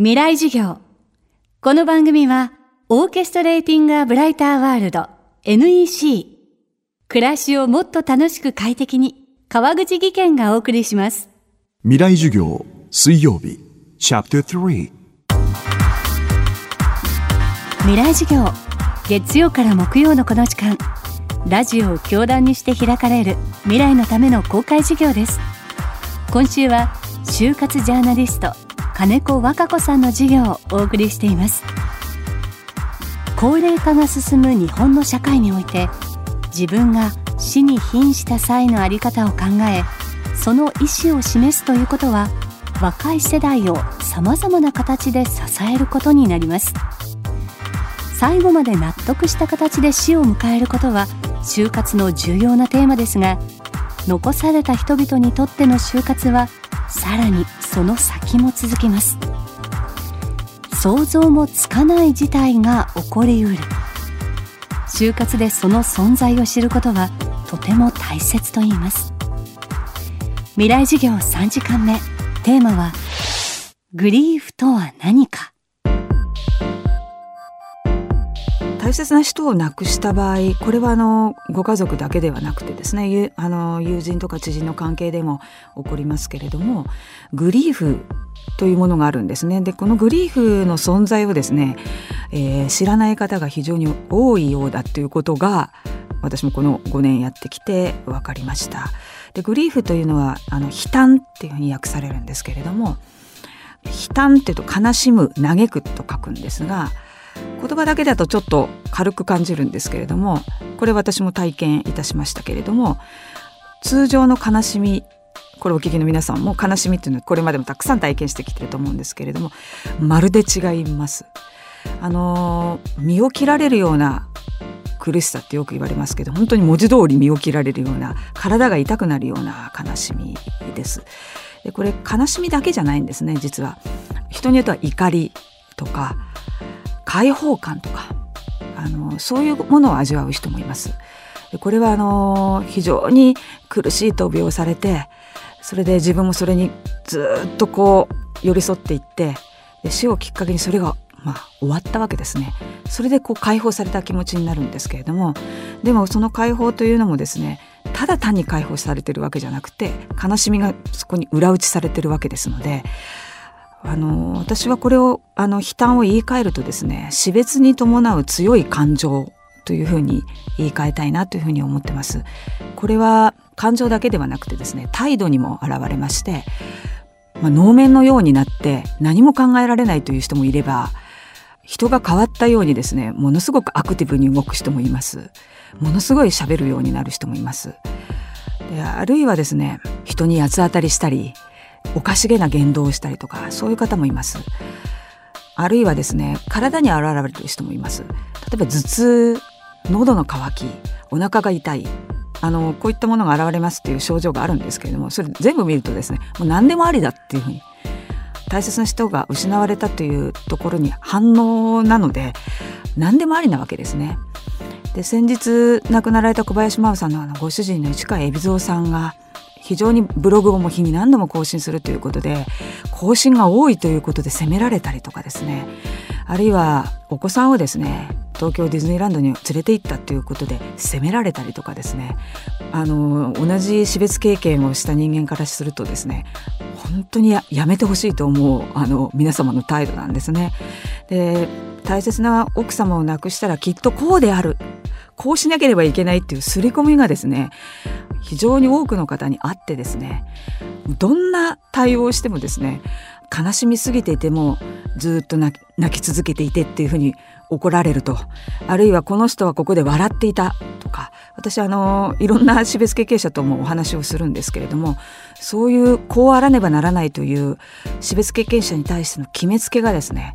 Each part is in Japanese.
未来授業。この番組は、オーケストレーティング・ア・ブライター・ワールド NEC。暮らしをもっと楽しく快適に、川口義賢がお送りします。未来授業水曜日チャプター3未来授業。月曜から木曜のこの時間、ラジオを教壇にして開かれる未来のための公開授業です。今週は、就活ジャーナリスト、金子和歌子さんの授業をお送りしています。高齢化が進む日本の社会において自分が死に瀕した際のあり方を考えその意思を示すということは若い世代をさまざまな形で支えることになります最後まで納得した形で死を迎えることは就活の重要なテーマですが残された人々にとっての就活はさらにその先も続きます。想像もつかない事態が起こりうる。就活でその存在を知ることはとても大切と言います。未来授業3時間目。テーマはグリーフとは何か。大切な人を亡くした場合これはあのご家族だけではなくてですねあの友人とか知人の関係でも起こりますけれどもグリーフというものがあるんですね。でこのグリーフの存在をですね、えー知らない方が非常に多いようだということが私もこの5年やってきて分かりました。でグリーフというのはあの悲嘆っていうふうに訳されるんですけれども悲嘆っていうと悲しむ嘆くと書くんですが言葉だけだとちょっと軽く感じるんですけれどもこれ私も体験いたしましたけれども通常の悲しみこれお聞きの皆さんも悲しみっていうのはこれまでもたくさん体験してきてると思うんですけれどもまるで違います。あの身を切られるような苦しさってよく言われますけど本当に文字通り身を切られるような体が痛くなるような悲しみです。でこれ悲しみだけじゃないんですね実は。人によっては怒りとか解放感とかあのそういうものを味わう人もいます。これはあの非常に苦しい闘病をされてそれで自分もそれにずっとこう寄り添っていってで死をきっかけにそれがまあ終わったわけですね。それでこう解放された気持ちになるんですけれどもでもその解放というのもですねただ単に解放されてるわけじゃなくて悲しみがそこに裏打ちされてるわけですのであの私はこれをあの悲嘆を言い換えるとですね死別に伴う強い感情というふうに言い換えたいなというふうに思ってます。これは感情だけではなくてですね態度にも現れまして、まあ、能面のようになって何も考えられないという人もいれば人が変わったようにですねものすごくアクティブに動く人もいます。ものすごい喋るようになる人もいます。であるいはですね人に八つ当たりしたりおかしげな言動をしたりとかそういう方もいます。あるいはですね体に現れる人もいます。例えば頭痛喉の渇きお腹が痛いあのこういったものが現れますっていう症状があるんですけれどもそれ全部見るとですねもう何でもありだっていうふうに大切な人が失われたというところに反応なので何でもありなわけですね。で先日亡くなられた小林真央さんのあのご主人の市川海老蔵さんが非常にブログをも日に何度も更新するということで更新が多いということで責められたりとかですね。あるいはお子さんをですね東京ディズニーランドに連れて行ったということで責められたりとかですね。あの同じ死別経験をした人間からするとですね本当にやめてほしいと思うあの皆様の態度なんですね。で大切な奥様を亡くしたらきっとこうである。こうしなければいけないっていう刷り込みがですね非常に多くの方にあってですねどんな対応をしてもですね悲しみすぎていてもずっと泣き続けていてっていうふうに怒られるとあるいはこの人はここで笑っていたとか私あのいろんな死別経験者ともお話をするんですけれどもそういうこうあらねばならないという死別経験者に対しての決めつけがですね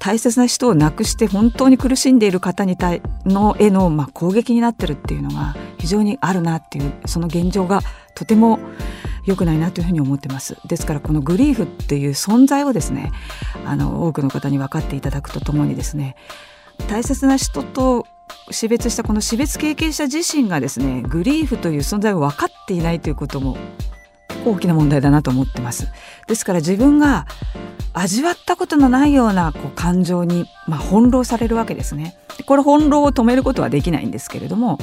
大切な人を亡くして本当に苦しんでいる方に対のへの、まあ、攻撃になってるっていうのが非常にあるなっていうその現状がとても良くないなというふうに思ってますですからこのグリーフっていう存在をですねあの多くの方に分かっていただくとともにですね大切な人と死別したこの死別経験者自身がですねグリーフという存在を分かっていないということも大きな問題だなと思ってますですから自分が味わったことのないようなこう感情に、まあ、翻弄されるわけですね。これ翻弄を止めることはできないんですけれども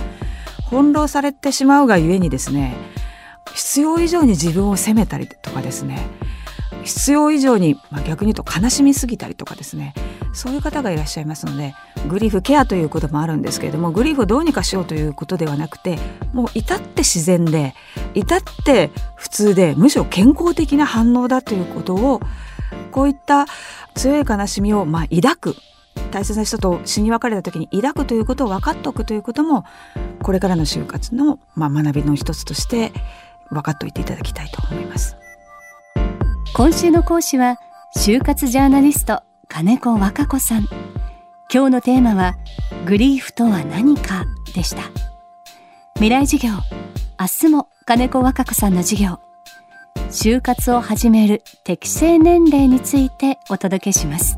翻弄されてしまうがゆえにですね必要以上に自分を責めたりとかですね必要以上に、まあ、逆に言うと悲しみすぎたりとかですねそういう方がいらっしゃいますのでグリフケアということもあるんですけれどもグリフをどうにかしようということではなくてもう至って自然で至って普通でむしろ健康的な反応だということをこういった強い悲しみをまあ抱く大切な人と死に別れた時に抱くということを分かっておくということもこれからの就活のまあ学びの一つとして分かっておいていただきたいと思います。今週の講師は就活ジャーナリスト金子和歌子さん。今日のテーマはグリーフとは何かでした。未来授業明日も金子和歌子さんの授業。就活を始める適正年齢についてお届けします。